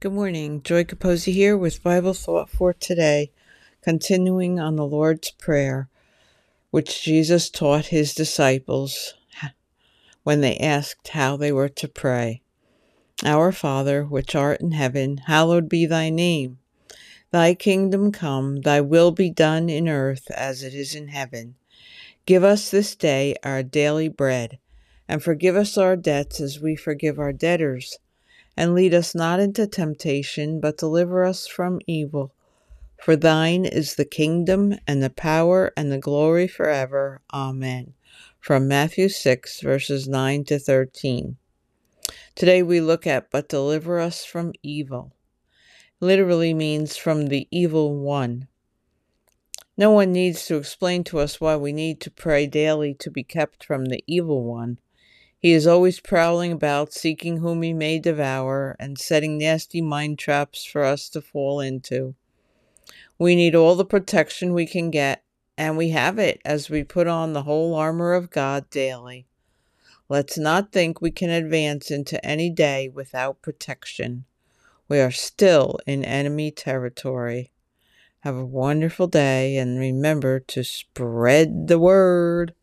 Good morning. Joy Capozzi here with Bible Thought for today, continuing on the Lord's Prayer, which Jesus taught his disciples when they asked how they were to pray. Our Father, which art in heaven, hallowed be thy name. Thy kingdom come, thy will be done in earth as it is in heaven. Give us this day our daily bread, and forgive us our debts as we forgive our debtors and lead us not into temptation, but deliver us from evil. For thine is the kingdom, and the power, and the glory forever. Amen. From Matthew 6, verses 9 to 13. Today we look at, but deliver us from evil. Literally means from the evil one. No one needs to explain to us why we need to pray daily to be kept from the evil one. He is always prowling about, seeking whom he may devour, and setting nasty mind traps for us to fall into. We need all the protection we can get, and we have it as we put on the whole armor of God daily. Let's not think we can advance into any day without protection. We are still in enemy territory. Have a wonderful day and remember to spread the word.